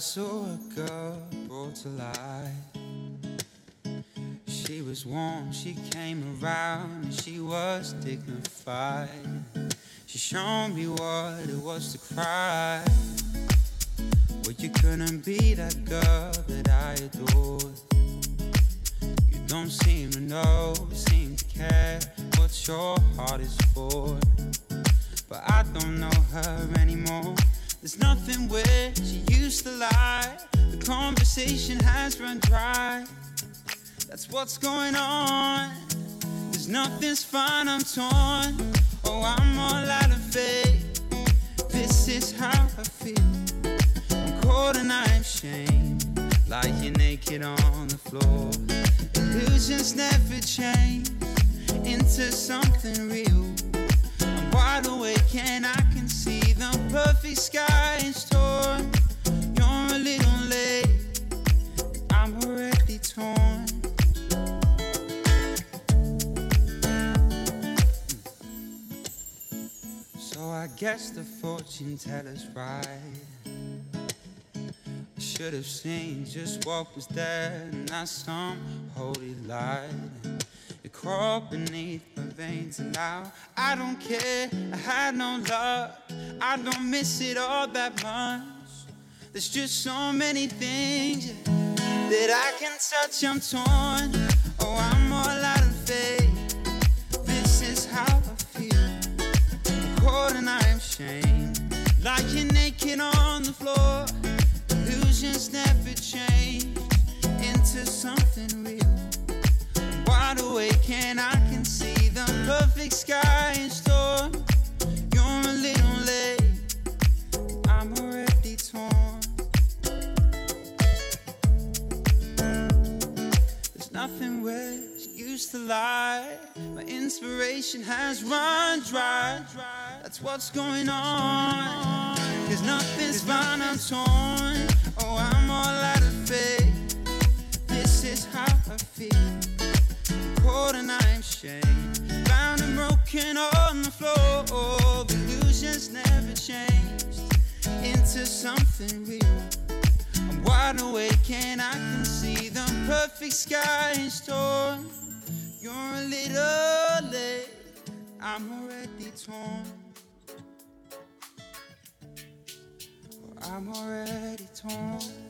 saw a girl brought to life. She was warm, she came around, and she was dignified. She showed me what it was to cry. Well, you couldn't be that girl that I adored. You don't seem to know, seem to care what your heart is for. But I don't know her anymore. There's nothing where she used to lie. The conversation has run dry. That's what's going on. There's nothing's fine, I'm torn. Oh, I'm all out of faith. This is how I feel. I'm cold and I'm shamed. Lying naked on the floor. Illusions never change into something real. I'm wide awake and I perfect sky in store. You're a little late, I'm already torn. So I guess the fortune teller's right. I should have seen just what was there, not some holy light. It crawled beneath veins, and now I don't care. I had no luck, I don't miss it all that much. There's just so many things that I can touch. I'm torn. Oh, I'm all out of faith. This is how I feel. I'm cold and I'm ashamed. Lying naked on the floor. Illusions never change into something real. Wide awake and I perfect sky in store. You're a little late. I'm already torn. There's nothing where she used to lie. My inspiration has run dry. That's what's going on. Cause nothing's fine, I'm torn. Oh, I'm all out of faith. This is how I feel. Broken on the floor. Illusions never changed into something real. I'm wide awake and I can see the perfect sky in store. You're a little late, I'm already torn. I'm already torn.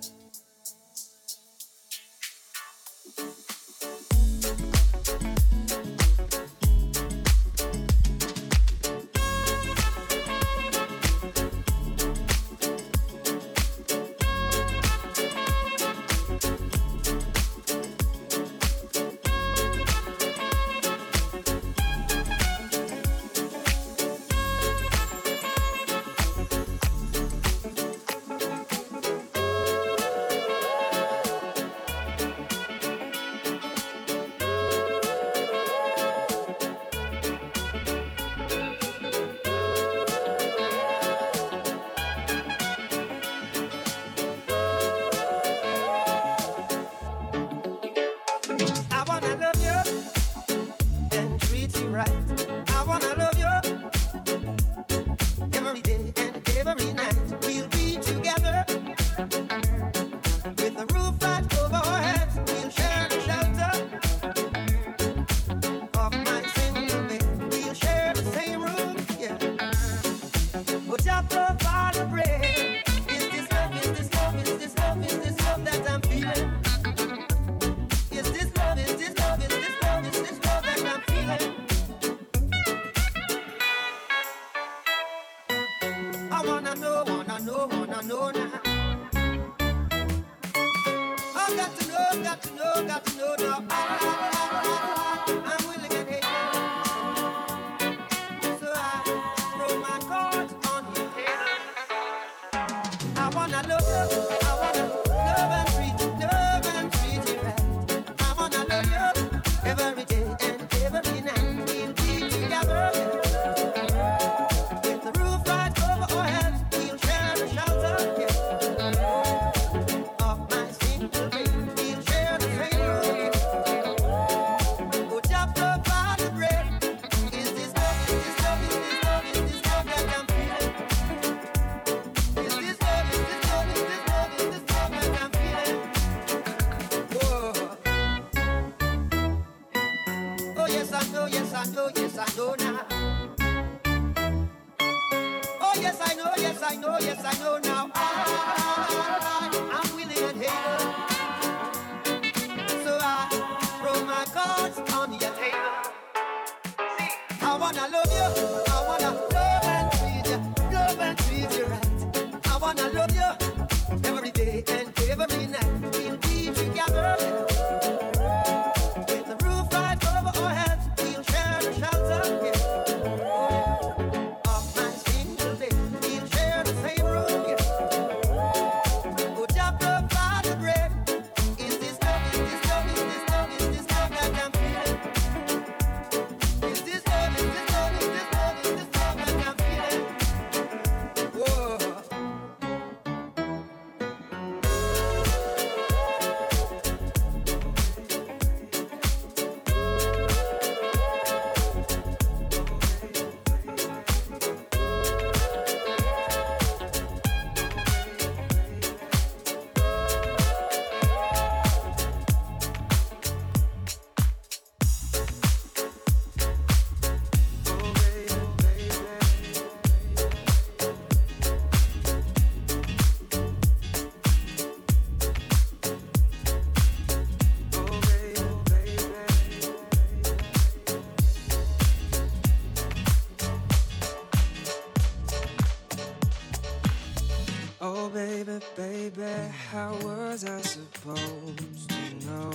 Baby, how was I supposed to know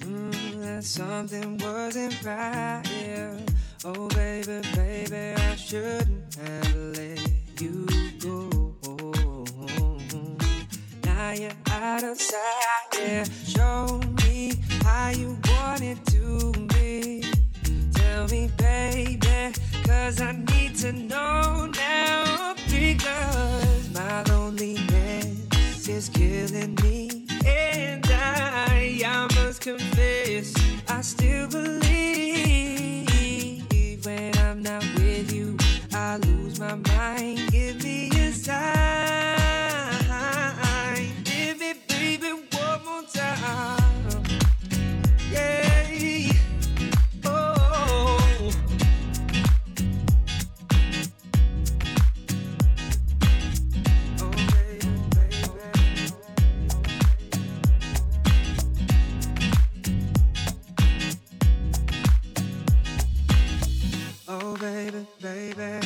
mm, that something wasn't right? Yeah. Oh, baby, baby, I shouldn't have let you go. Now you're out of sight. Yeah. Show me how you want it to be. Tell me, baby, cause I need to know now because my loneliness is killing me. And I, I must confess, I still believe when I'm not with you, I lose my mind. Give me a sign. baby.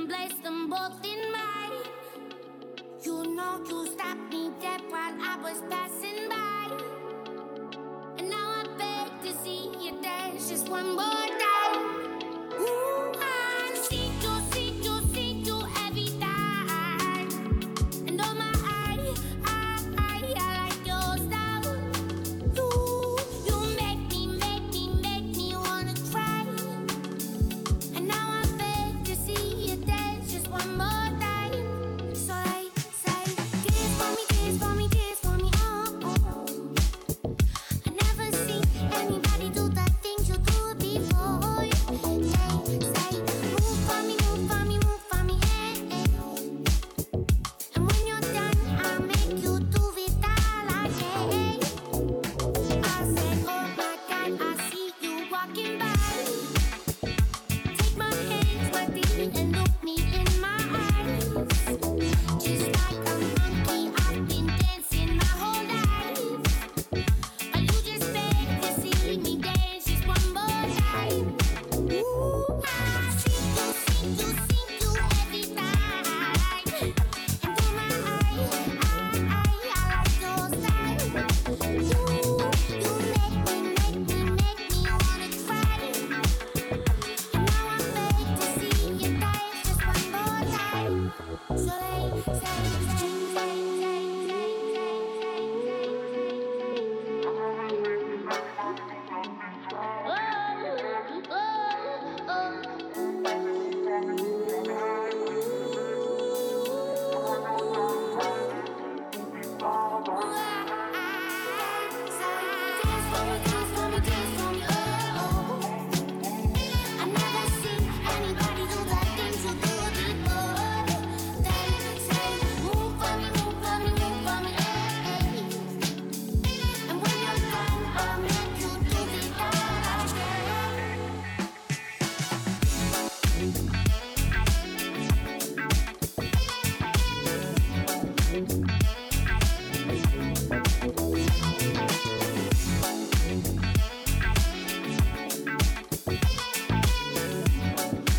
and place them both in mine. You know you stopped me dead while I was passing by, and now I beg to see you dance just one more.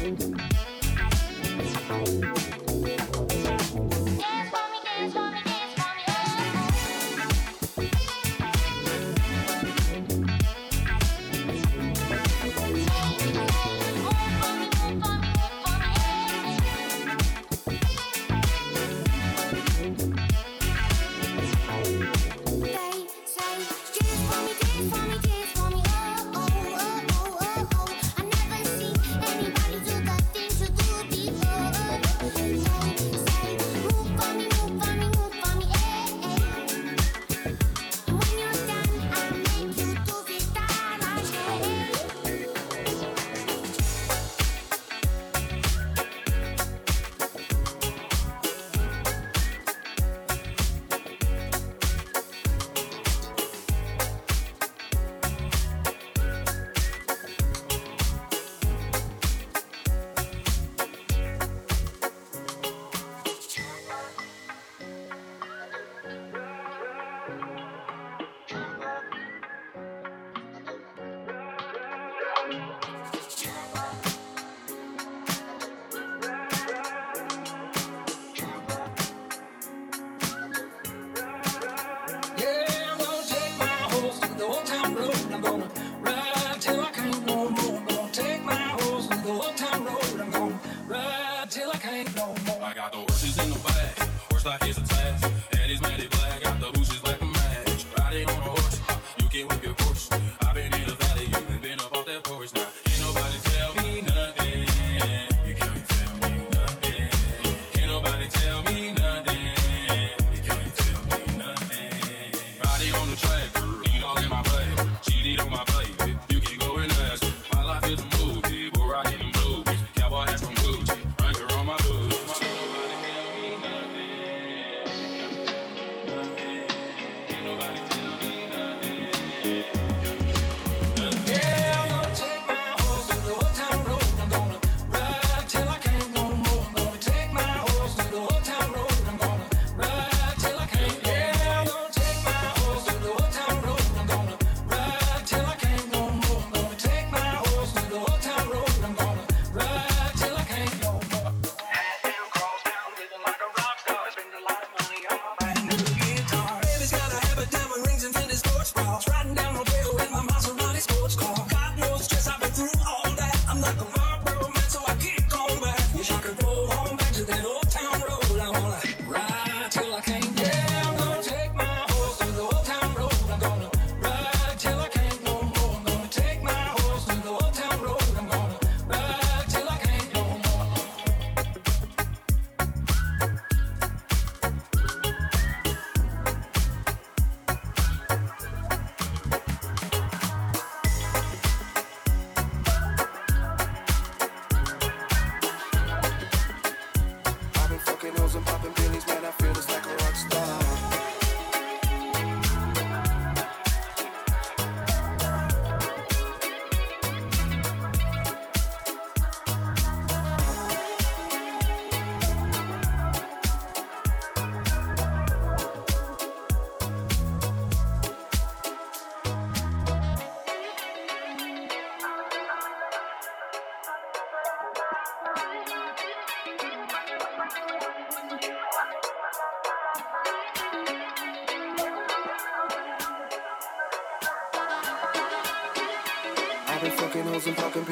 I've been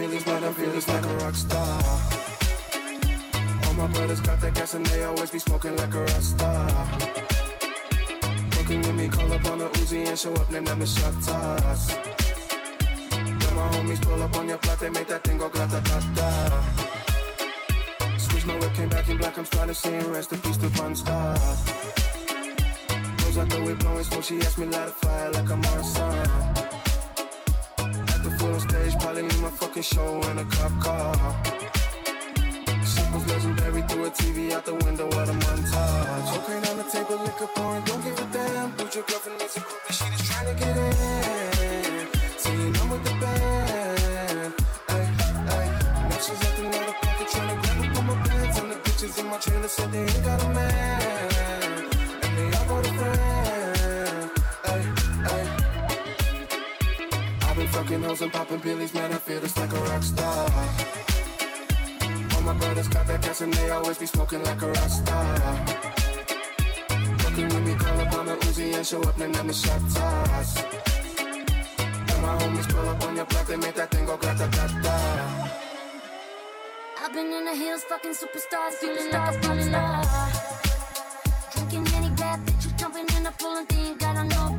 pills, man, I'm feeling like a rock star. All my brothers got that gas and they always be smoking like a rasta. Fucking with me, call up on the Uzi and show up, name them the shot my homies pull up on your block, they make that thing go grata ta Switch my whip, came back in black, I'm starting see rest in peace to Bon Scott. Rose out the way blowing smoke, she asked me light a fire like I'm on probably my fucking show in a cop car was legendary through a TV out the window of a montage. Cocaine on the table, liquor pouring, don't give a damn. Put your girlfriend needs a groupie, she just trying to get in. Saying I'm with the band. Ay, ay. Now she's at another pocket trying to grab up on my pants. And the bitches in my trailer said they ain't got a man. Hoes and popping pillies, man, I feel just like a rock star All my brothers got that gas and they always be smoking like a rasta. Fucking with me, call up on the Uzi and show up, name them the shot toss. And my homies pull up on your block, they make that thing go grata ta I've been in the hills, fucking superstars, feeling like a star. Drinking any bad bitch, jumping in the pool and then got on no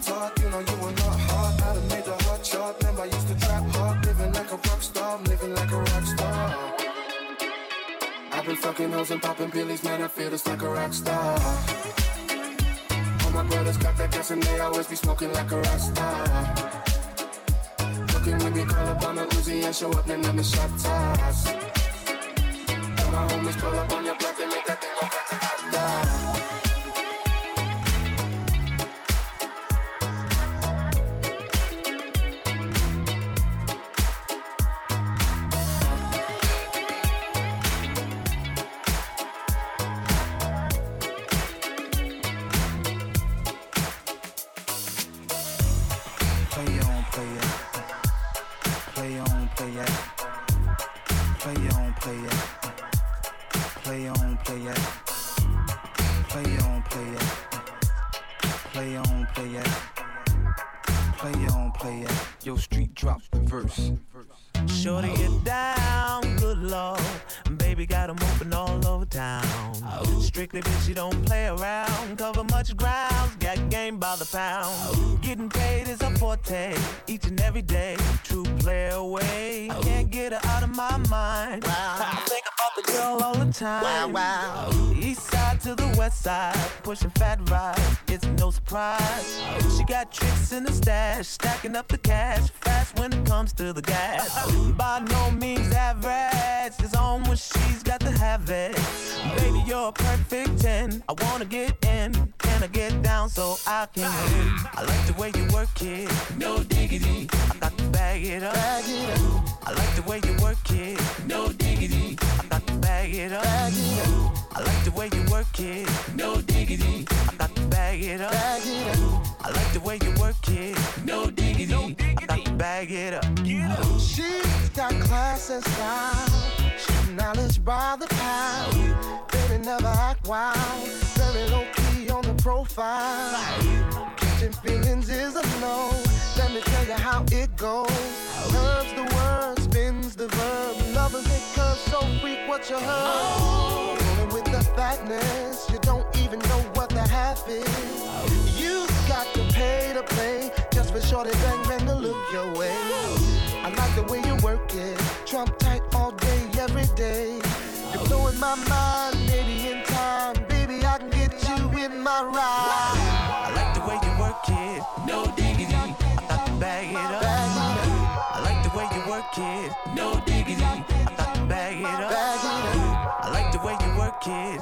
hoes and popping pillies, man, I feel just like a rock star All my brothers got that gas and they always be smoking like a rasta. Looking with me, call up on the Uzi and show up, then let me shot toss. Pushing fat rides. It's no surprise. She got tricks in the stash, stacking up the cash fast when it comes to the gas. By no means average, it's on when she's got to have it. Baby, you're a perfect 10. I wanna get in. Can I get down so I can win? I like the way you work it, no diggity. I got to bag it up. Bag it up. I like the way you work it, no diggity. I got to bag it up. Bag it up. I like the way you work it, no diggity. I got to bag it up. Bag it up. I like the way you work it, no diggity. No diggity. I got to bag it up. She's got class and style. She's knowledge by the pound. Baby never act wild. Very low key on the profile. Catching feelings is a no. Let me tell you how it goes. Curves the word, spins the verb. Lovers it curves so freak what you heard. Rolling with the fatness, you don't even know what the half is. You got to pay to play just for shorty bang bang to look your way. I like the way you work it, trump tight all day, every day. You're blowing my mind, maybe in time, baby I can get you in my ride. No diggity. I thought to bag it up. Bag it up. I like the way you work it,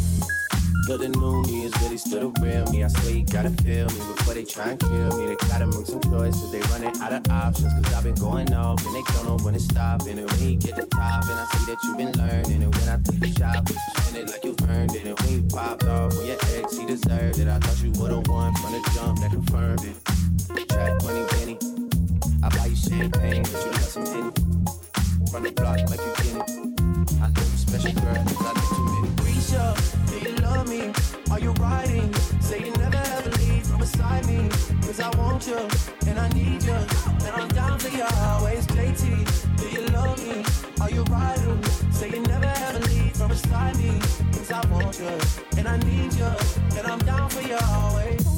Good and new me is really still the real me. I swear you gotta feel me before they try and kill me. They gotta make some choices. They running out of options. Cause I've been going off and they don't know when to stop. And when you get the top, and I see that you've been learning. And when I take a shot, you it like you've earned it. And when you popped off with your ex, he deserved it. I thought you would've won from the jump that confirmed it. Track money, penny. I buy you champagne, but you got some penny. Run the block like you get it. I know you special girl, you riding? Say you never ever leave from beside me. Cause I want you, and I need you, and I'm down for you always. JT, do you love me? Are you riding? Say you never ever leave from beside me. Cause I want you, and I need you, and I'm down for you always.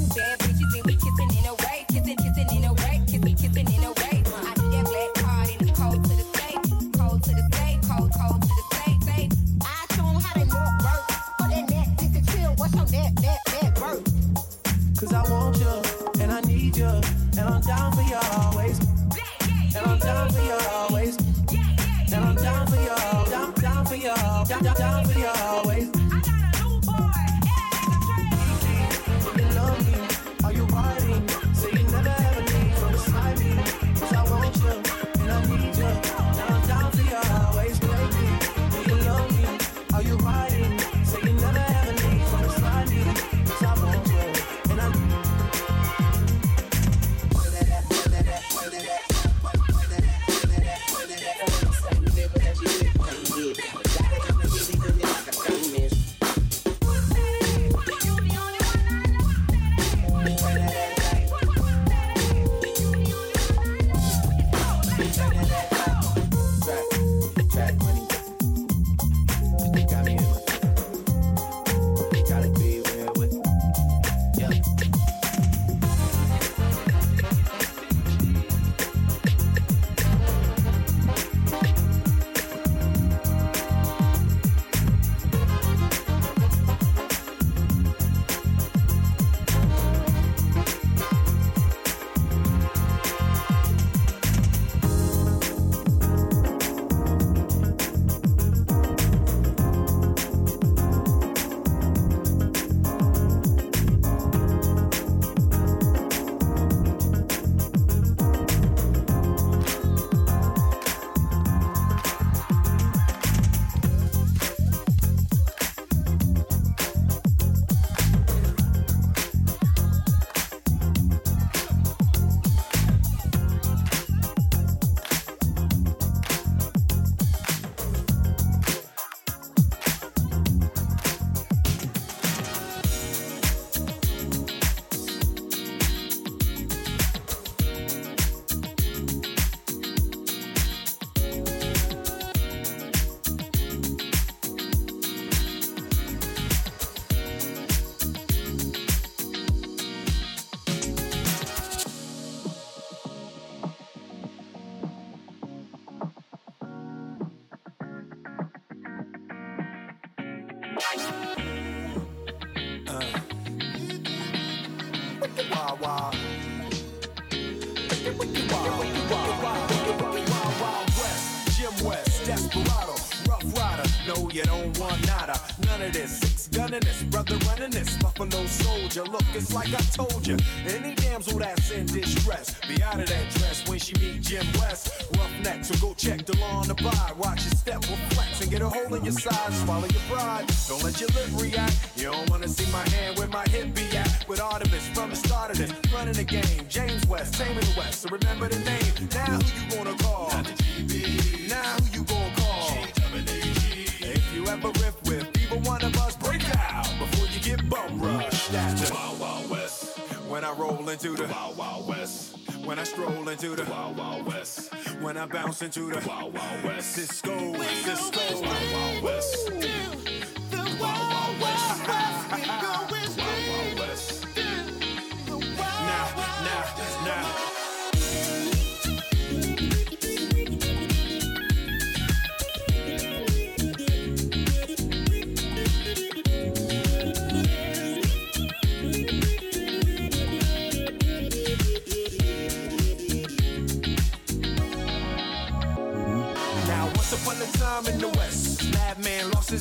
you Look, it's like I told you. Any damsel that's in distress, be out of that dress when she meet Jim West. Roughneck, so go check the law to buy. Watch your step, with flex and get a hole in your side. Swallow your pride, don't let your lip react. You don't wanna see my hand where my hip be at. With Artemus from the start of this, running the game. James West, same in the West, so remember the name. Now who you gonna bounce into the Wild Wild West. Sisqo, Sisqo, Wild Wild West. When I bounce into the Wild Wild West. Sisqo, Sisqo, Wild Wild West. Now, now, now.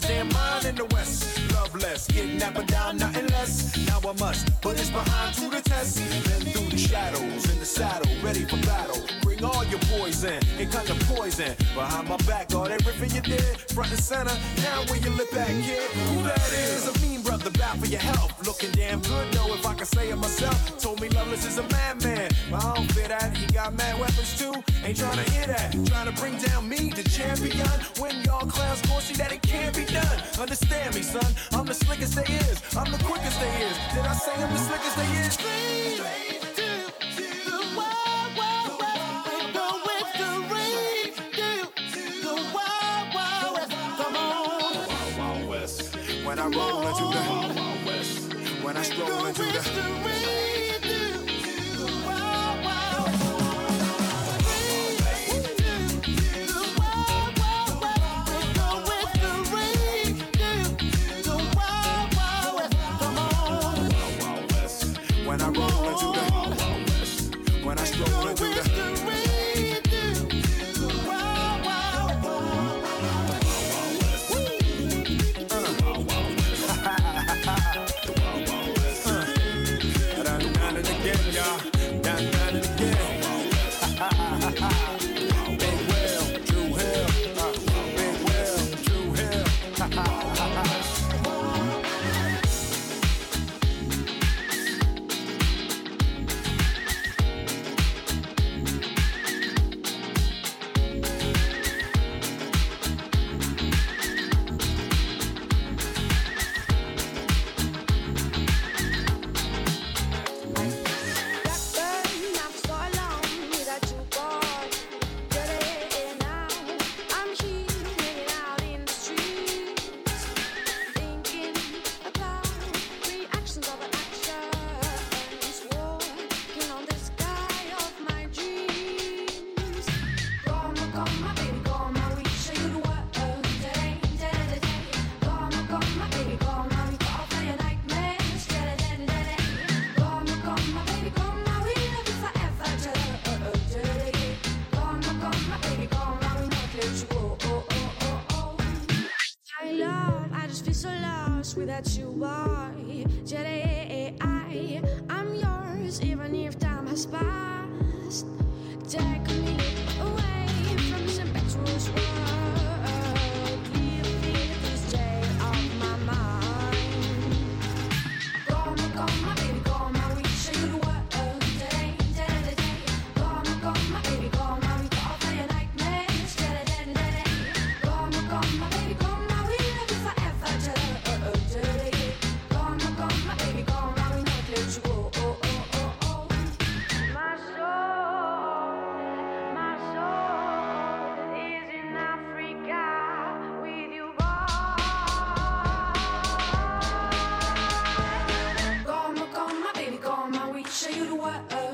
His damn mind in the West. Loveless, kidnapping down, nothing less. Now I must put his behind to the test. Then through the shadows, in the saddle, ready for battle. Your poison, it kind of poison. Behind my back, all that riffing you did, front and center. Now where you lip back, kid? Who that is? A mean brother, bad for your health. Looking damn good, though, if I can say it myself. Told me Loveless is a madman. But I don't fear that. He got mad weapons too. Ain't trying to hear that. Trying to bring down me, the champion. When y'all clowns gon' see that it can't be done. Understand me, son. I'm the slickest they is. I'm the quickest they is. Did I say I'm the slickest they is? I roll into the wild, wild west. When I stroll into the show you the world.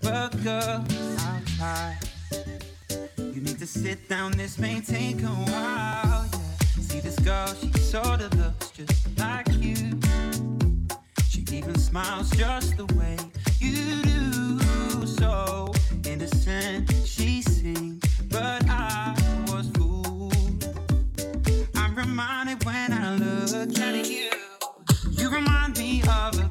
But girl, I'll try. You need to sit down, this may take a while. Yeah. See this girl, she sorta looks just like you. She even smiles just the way you do. So innocent, she seemed, but I was fooled. I'm reminded when I look at you. You remind me of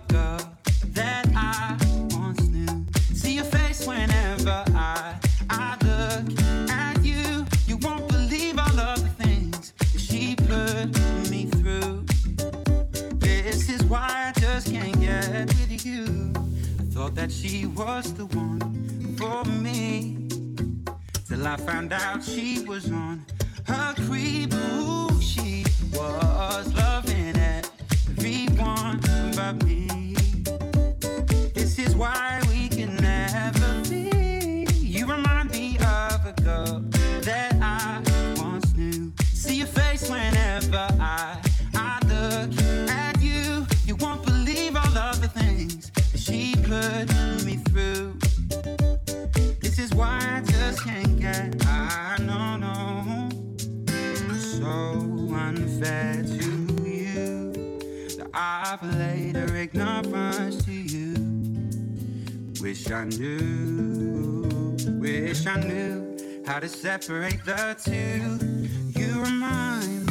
that she was the one for me. Till I found out she was on her creep. Ooh, she was loving everyone but me. This is why we can never be. You remind me of a girl that I once knew. See your face whenever I I later ignorance to you. Wish I knew, wish I knew how to separate the two. You remind me.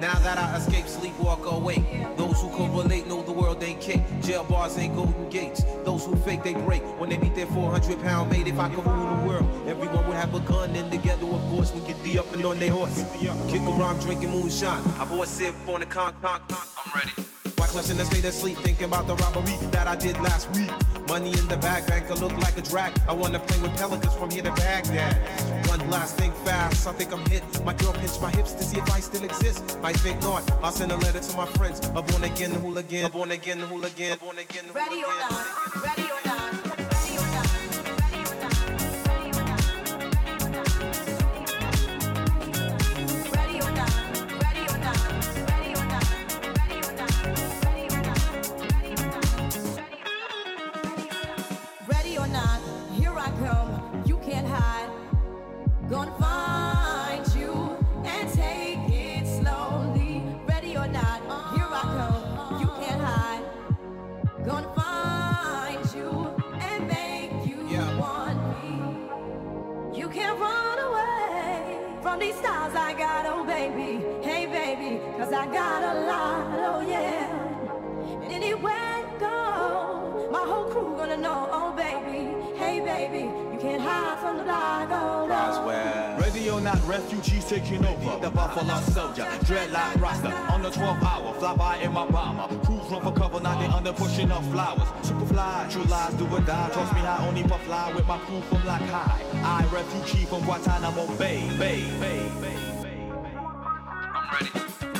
Now that I escape, sleep, walk awake. Those who correlate know the world ain't cake. Jail bars ain't golden gates. Those who fake, they break. When they meet their 400 pound mate, if I could rule the world, everyone would have a gun. And together, of course, we could be up and on their horse. Kick around drinking moonshine. I bought a sip on the con con con. I'm ready. Why clutch in the state of sleep, thinking about the robbery that I did last week? Money in the bag, banker look like a drag. I wanna play with pelicans from here to Baghdad. One last thing fast, I think I'm hit. My girl pinched my hips to see if I still exist. I think not. I'll send a letter to my friends. A born again hooligan. A born again hooligan. A born again Ready or hooligan. not, ready or not. Refugees taking over. The Buffalo Soldier, dreadlock Rasta. On the 12th hour, fly by in my bomber. Crews run for cover, now they under pushing up flowers. Superfly, true lies do or die. Trust me, I only puff fly with my crew from like high. I refugee from Guantanamo Bay, Bay, Bay, Bay. I'm ready.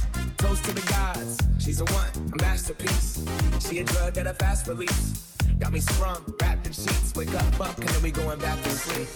to the gods. She's a one, a masterpiece. She a drug that I fast release. Got me sprung, wrapped in sheets. Wake up, up, and then we going back to sleep.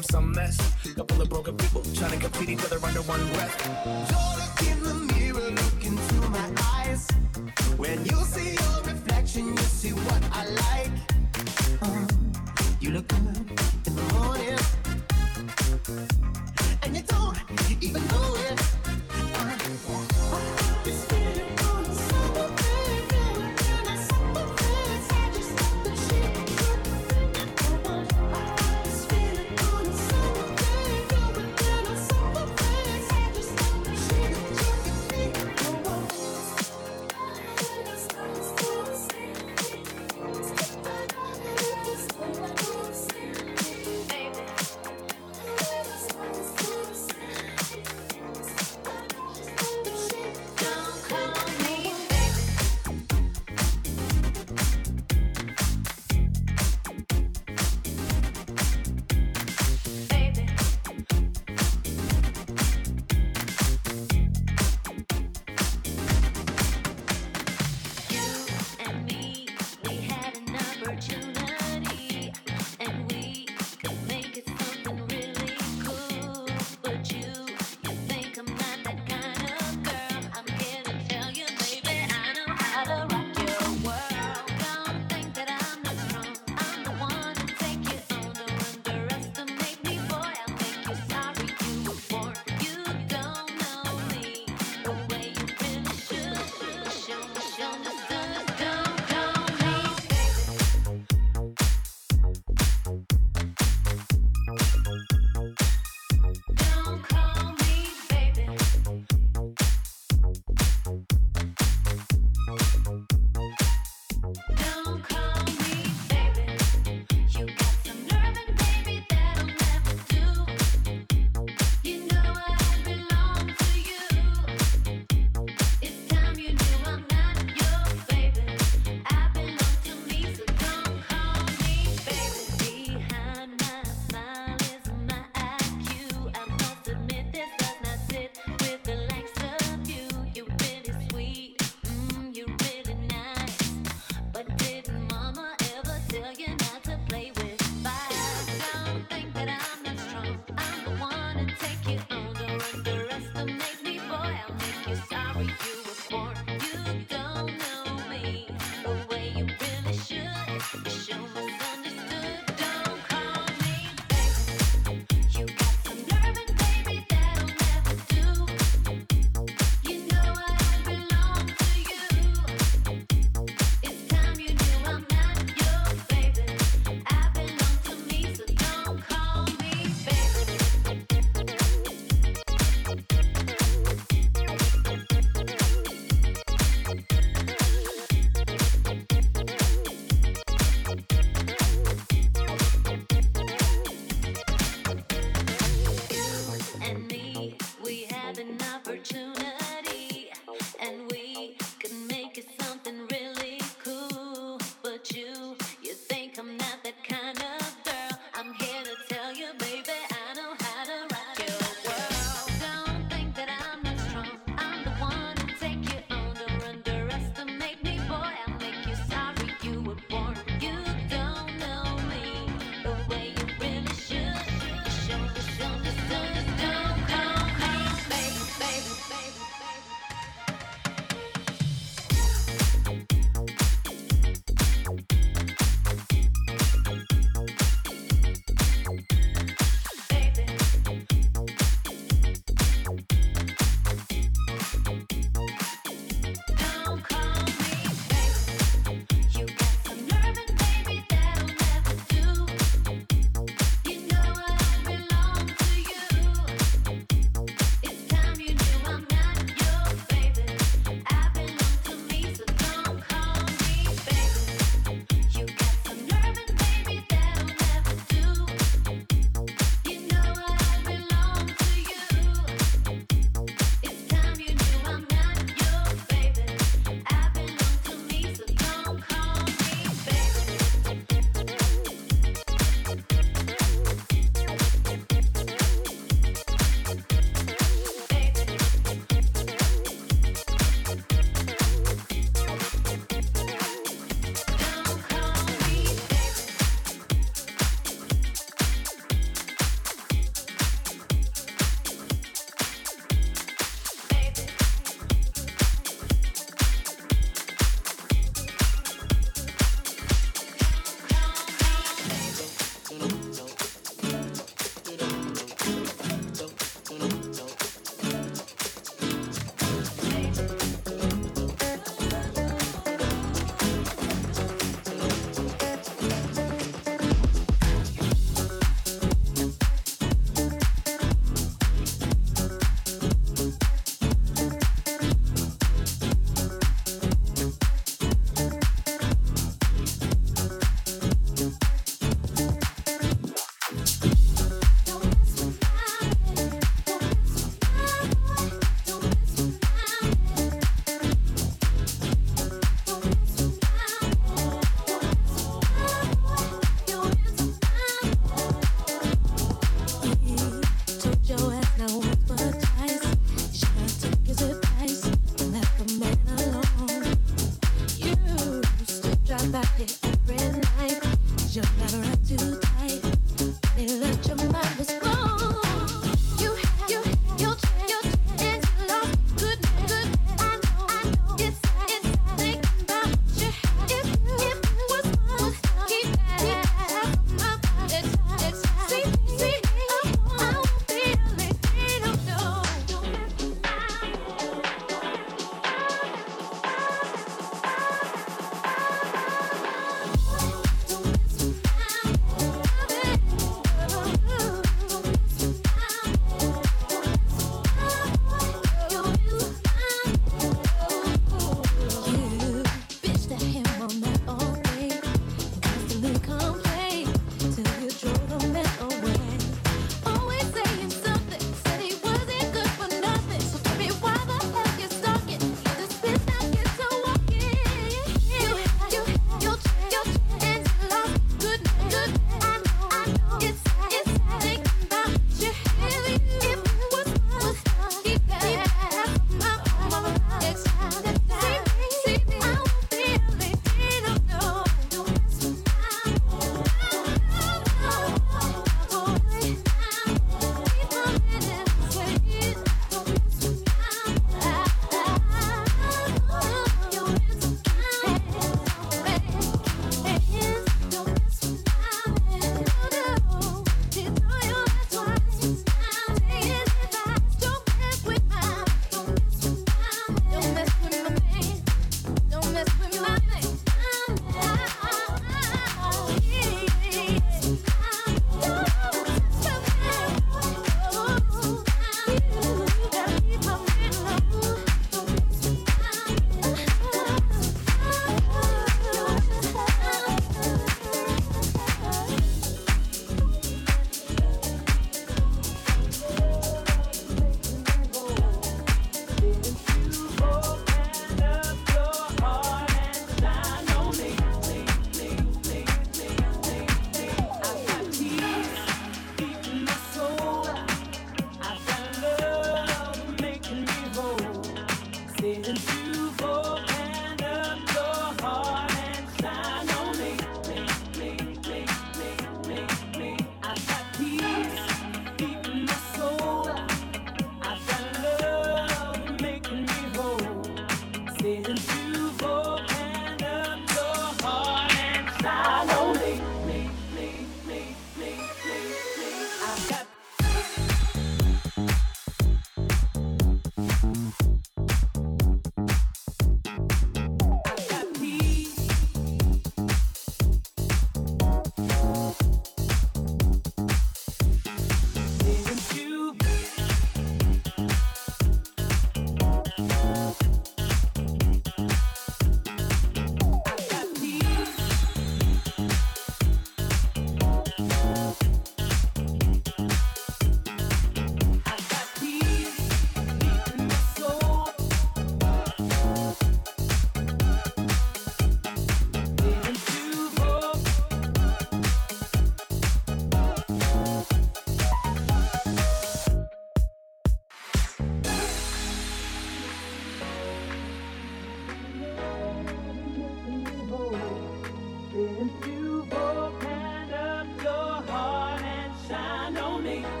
I'm some mess. Couple of broken people trying to compete each other under one breath.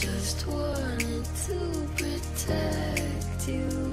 Just wanted to protect you,